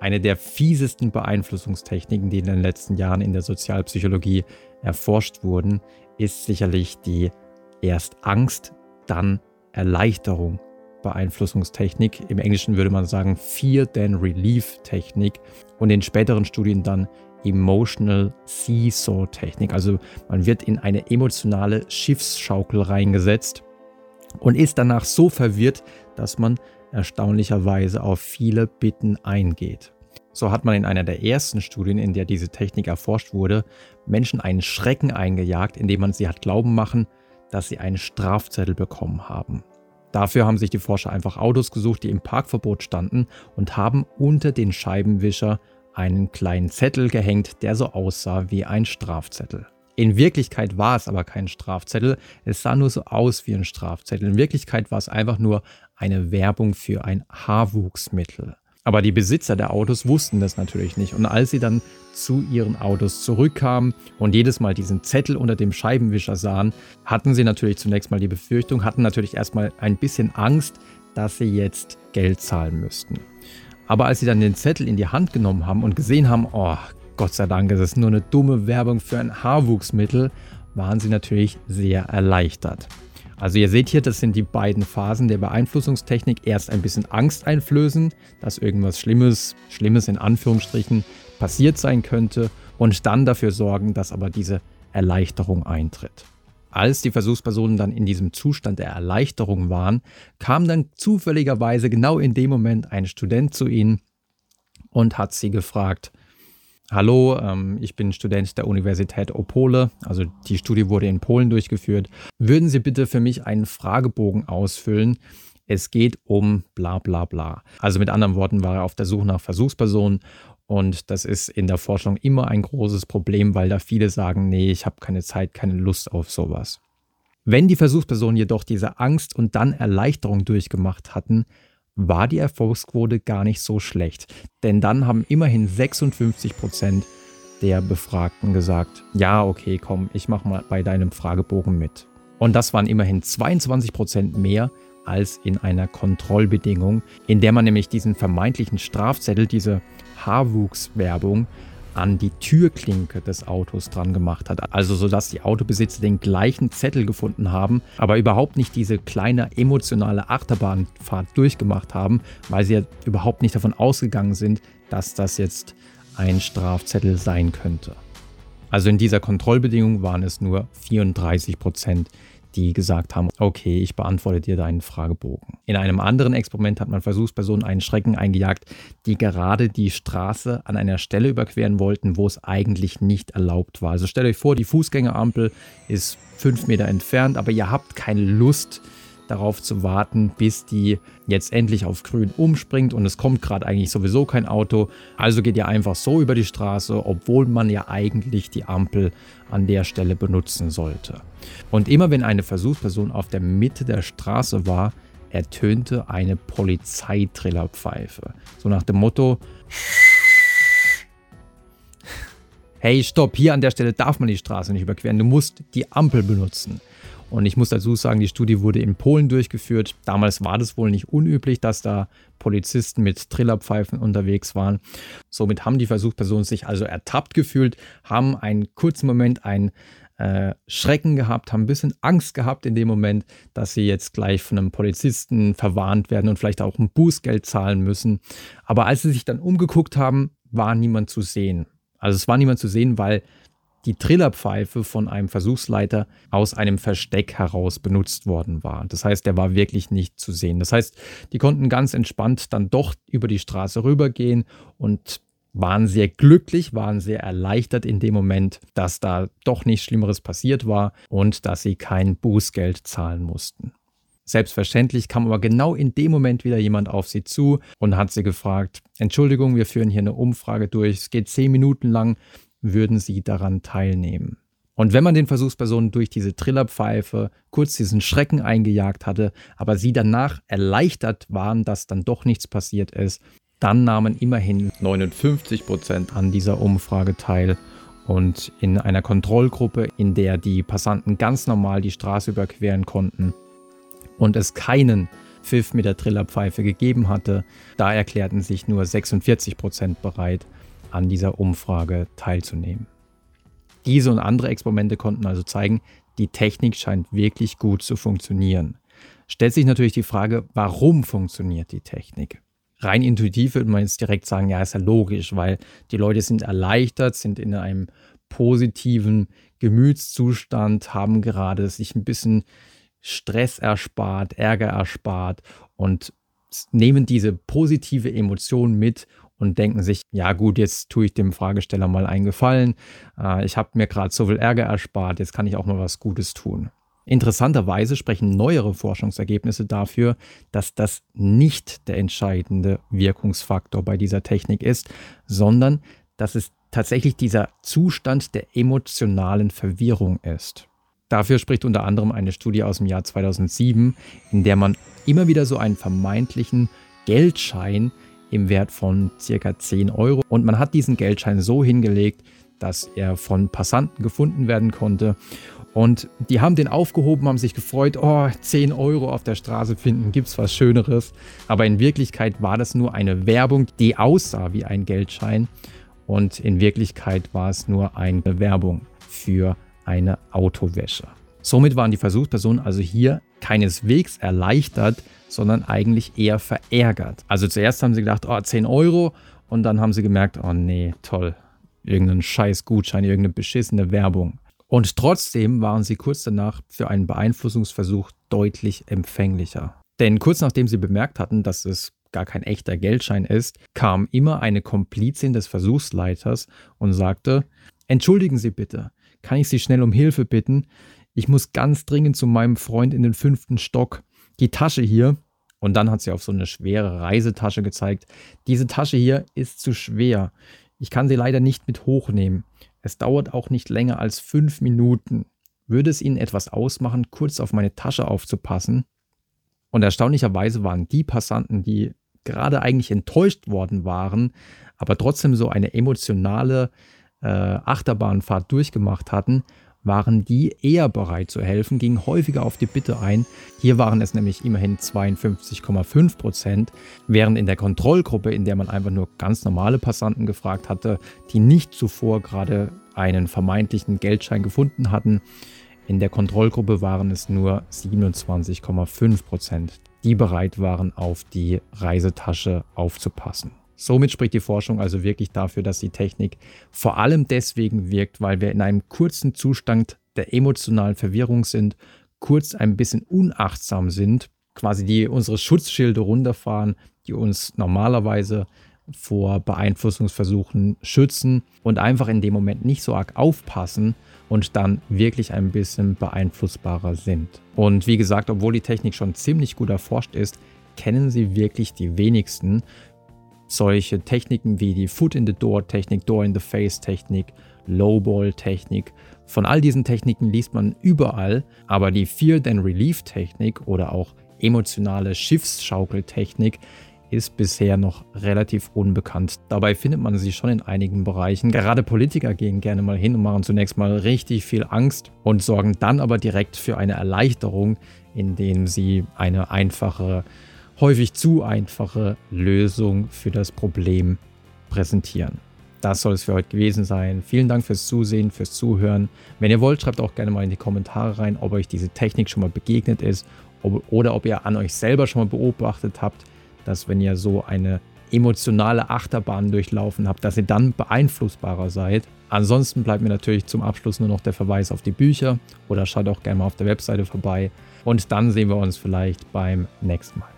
Eine der fiesesten Beeinflussungstechniken, die in den letzten Jahren in der Sozialpsychologie erforscht wurden, ist sicherlich die erst Angst, dann Erleichterung Beeinflussungstechnik. Im Englischen würde man sagen Fear then Relief Technik und in späteren Studien dann Emotional Seesaw Technik. Also man wird in eine emotionale Schiffsschaukel reingesetzt und ist danach so verwirrt, dass man erstaunlicherweise auf viele Bitten eingeht. So hat man in einer der ersten Studien, in der diese Technik erforscht wurde, Menschen einen Schrecken eingejagt, indem man sie hat glauben machen, dass sie einen Strafzettel bekommen haben. Dafür haben sich die Forscher einfach Autos gesucht, die im Parkverbot standen und haben unter den Scheibenwischer einen kleinen Zettel gehängt, der so aussah wie ein Strafzettel. In Wirklichkeit war es aber kein Strafzettel, es sah nur so aus wie ein Strafzettel. In Wirklichkeit war es einfach nur eine Werbung für ein Haarwuchsmittel. Aber die Besitzer der Autos wussten das natürlich nicht. Und als sie dann zu ihren Autos zurückkamen und jedes Mal diesen Zettel unter dem Scheibenwischer sahen, hatten sie natürlich zunächst mal die Befürchtung, hatten natürlich erstmal ein bisschen Angst, dass sie jetzt Geld zahlen müssten. Aber als sie dann den Zettel in die Hand genommen haben und gesehen haben, oh, Gott sei Dank, es ist nur eine dumme Werbung für ein Haarwuchsmittel, waren sie natürlich sehr erleichtert. Also ihr seht hier, das sind die beiden Phasen der Beeinflussungstechnik. Erst ein bisschen Angst einflößen, dass irgendwas Schlimmes, Schlimmes in Anführungsstrichen passiert sein könnte und dann dafür sorgen, dass aber diese Erleichterung eintritt. Als die Versuchspersonen dann in diesem Zustand der Erleichterung waren, kam dann zufälligerweise genau in dem Moment ein Student zu ihnen und hat sie gefragt, Hallo, ähm, ich bin Student der Universität Opole, also die Studie wurde in Polen durchgeführt. Würden Sie bitte für mich einen Fragebogen ausfüllen? Es geht um bla bla bla. Also mit anderen Worten war er auf der Suche nach Versuchspersonen und das ist in der Forschung immer ein großes Problem, weil da viele sagen, nee, ich habe keine Zeit, keine Lust auf sowas. Wenn die Versuchspersonen jedoch diese Angst und dann Erleichterung durchgemacht hatten, war die Erfolgsquote gar nicht so schlecht. Denn dann haben immerhin 56 Prozent der Befragten gesagt, ja, okay, komm, ich mach mal bei deinem Fragebogen mit. Und das waren immerhin 22 Prozent mehr als in einer Kontrollbedingung, in der man nämlich diesen vermeintlichen Strafzettel, diese Haarwuchswerbung, an die Türklinke des Autos dran gemacht hat. Also sodass die Autobesitzer den gleichen Zettel gefunden haben, aber überhaupt nicht diese kleine emotionale Achterbahnfahrt durchgemacht haben, weil sie ja überhaupt nicht davon ausgegangen sind, dass das jetzt ein Strafzettel sein könnte. Also in dieser Kontrollbedingung waren es nur 34 Prozent, die gesagt haben, okay, ich beantworte dir deinen Fragebogen. In einem anderen Experiment hat man Versuchspersonen einen Schrecken eingejagt, die gerade die Straße an einer Stelle überqueren wollten, wo es eigentlich nicht erlaubt war. Also stellt euch vor, die Fußgängerampel ist fünf Meter entfernt, aber ihr habt keine Lust, darauf zu warten, bis die jetzt endlich auf grün umspringt und es kommt gerade eigentlich sowieso kein Auto. Also geht ihr einfach so über die Straße, obwohl man ja eigentlich die Ampel an der Stelle benutzen sollte. Und immer wenn eine Versuchsperson auf der Mitte der Straße war, ertönte eine Polizeitrillerpfeife. So nach dem Motto, hey, stopp, hier an der Stelle darf man die Straße nicht überqueren, du musst die Ampel benutzen. Und ich muss dazu sagen, die Studie wurde in Polen durchgeführt. Damals war das wohl nicht unüblich, dass da Polizisten mit Trillerpfeifen unterwegs waren. Somit haben die Versuchspersonen sich also ertappt gefühlt, haben einen kurzen Moment ein äh, Schrecken gehabt, haben ein bisschen Angst gehabt in dem Moment, dass sie jetzt gleich von einem Polizisten verwarnt werden und vielleicht auch ein Bußgeld zahlen müssen. Aber als sie sich dann umgeguckt haben, war niemand zu sehen. Also es war niemand zu sehen, weil die Trillerpfeife von einem Versuchsleiter aus einem Versteck heraus benutzt worden war. Das heißt, der war wirklich nicht zu sehen. Das heißt, die konnten ganz entspannt dann doch über die Straße rübergehen und waren sehr glücklich, waren sehr erleichtert in dem Moment, dass da doch nichts Schlimmeres passiert war und dass sie kein Bußgeld zahlen mussten. Selbstverständlich kam aber genau in dem Moment wieder jemand auf sie zu und hat sie gefragt, Entschuldigung, wir führen hier eine Umfrage durch, es geht zehn Minuten lang, würden sie daran teilnehmen. Und wenn man den Versuchspersonen durch diese Trillerpfeife kurz diesen Schrecken eingejagt hatte, aber sie danach erleichtert waren, dass dann doch nichts passiert ist, dann nahmen immerhin 59 Prozent an dieser Umfrage teil. Und in einer Kontrollgruppe, in der die Passanten ganz normal die Straße überqueren konnten und es keinen Pfiff mit der Trillerpfeife gegeben hatte. Da erklärten sich nur 46 Prozent bereit, an dieser Umfrage teilzunehmen. Diese und andere Experimente konnten also zeigen, die Technik scheint wirklich gut zu funktionieren. Stellt sich natürlich die Frage, warum funktioniert die Technik? Rein intuitiv würde man jetzt direkt sagen, ja, ist ja logisch, weil die Leute sind erleichtert, sind in einem positiven Gemütszustand, haben gerade sich ein bisschen Stress erspart, Ärger erspart und nehmen diese positive Emotion mit und denken sich, ja gut, jetzt tue ich dem Fragesteller mal einen Gefallen. Äh, ich habe mir gerade so viel Ärger erspart, jetzt kann ich auch mal was Gutes tun. Interessanterweise sprechen neuere Forschungsergebnisse dafür, dass das nicht der entscheidende Wirkungsfaktor bei dieser Technik ist, sondern dass es tatsächlich dieser Zustand der emotionalen Verwirrung ist. Dafür spricht unter anderem eine Studie aus dem Jahr 2007, in der man immer wieder so einen vermeintlichen Geldschein im Wert von circa 10 Euro und man hat diesen Geldschein so hingelegt, dass er von Passanten gefunden werden konnte. Und die haben den aufgehoben, haben sich gefreut, oh, 10 Euro auf der Straße finden, gibt's was Schöneres. Aber in Wirklichkeit war das nur eine Werbung, die aussah wie ein Geldschein. Und in Wirklichkeit war es nur eine Werbung für eine Autowäsche. Somit waren die Versuchspersonen also hier keineswegs erleichtert, sondern eigentlich eher verärgert. Also zuerst haben sie gedacht, oh, 10 Euro und dann haben sie gemerkt, oh nee, toll, irgendein scheiß Gutschein, irgendeine beschissene Werbung. Und trotzdem waren sie kurz danach für einen Beeinflussungsversuch deutlich empfänglicher. Denn kurz nachdem sie bemerkt hatten, dass es gar kein echter Geldschein ist, kam immer eine Komplizin des Versuchsleiters und sagte, Entschuldigen Sie bitte, kann ich Sie schnell um Hilfe bitten? Ich muss ganz dringend zu meinem Freund in den fünften Stock. Die Tasche hier, und dann hat sie auf so eine schwere Reisetasche gezeigt, diese Tasche hier ist zu schwer. Ich kann sie leider nicht mit hochnehmen. Es dauert auch nicht länger als fünf Minuten. Würde es Ihnen etwas ausmachen, kurz auf meine Tasche aufzupassen? Und erstaunlicherweise waren die Passanten, die gerade eigentlich enttäuscht worden waren, aber trotzdem so eine emotionale äh, Achterbahnfahrt durchgemacht hatten, waren die eher bereit zu helfen, gingen häufiger auf die Bitte ein. Hier waren es nämlich immerhin 52,5 Prozent, während in der Kontrollgruppe, in der man einfach nur ganz normale Passanten gefragt hatte, die nicht zuvor gerade einen vermeintlichen Geldschein gefunden hatten, in der Kontrollgruppe waren es nur 27,5 Prozent, die bereit waren, auf die Reisetasche aufzupassen. Somit spricht die Forschung also wirklich dafür, dass die Technik vor allem deswegen wirkt, weil wir in einem kurzen Zustand der emotionalen Verwirrung sind, kurz ein bisschen unachtsam sind, quasi die unsere Schutzschilde runterfahren, die uns normalerweise vor Beeinflussungsversuchen schützen und einfach in dem Moment nicht so arg aufpassen und dann wirklich ein bisschen beeinflussbarer sind. Und wie gesagt, obwohl die Technik schon ziemlich gut erforscht ist, kennen sie wirklich die wenigsten solche Techniken wie die Foot in the Door Technik, Door in the Face Technik, Lowball Technik. Von all diesen Techniken liest man überall, aber die Fear Then Relief Technik oder auch emotionale Schiffsschaukeltechnik ist bisher noch relativ unbekannt. Dabei findet man sie schon in einigen Bereichen. Gerade Politiker gehen gerne mal hin und machen zunächst mal richtig viel Angst und sorgen dann aber direkt für eine Erleichterung, indem sie eine einfache häufig zu einfache Lösung für das Problem präsentieren. Das soll es für heute gewesen sein. Vielen Dank fürs Zusehen, fürs Zuhören. Wenn ihr wollt, schreibt auch gerne mal in die Kommentare rein, ob euch diese Technik schon mal begegnet ist ob, oder ob ihr an euch selber schon mal beobachtet habt, dass wenn ihr so eine emotionale Achterbahn durchlaufen habt, dass ihr dann beeinflussbarer seid. Ansonsten bleibt mir natürlich zum Abschluss nur noch der Verweis auf die Bücher oder schaut auch gerne mal auf der Webseite vorbei. Und dann sehen wir uns vielleicht beim nächsten Mal.